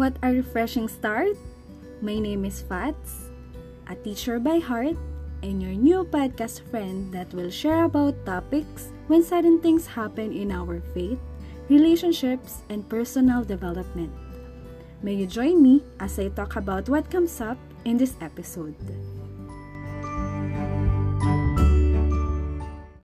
What a refreshing start! My name is Fats, a teacher by heart, and your new podcast friend that will share about topics when sudden things happen in our faith, relationships, and personal development. May you join me as I talk about what comes up in this episode.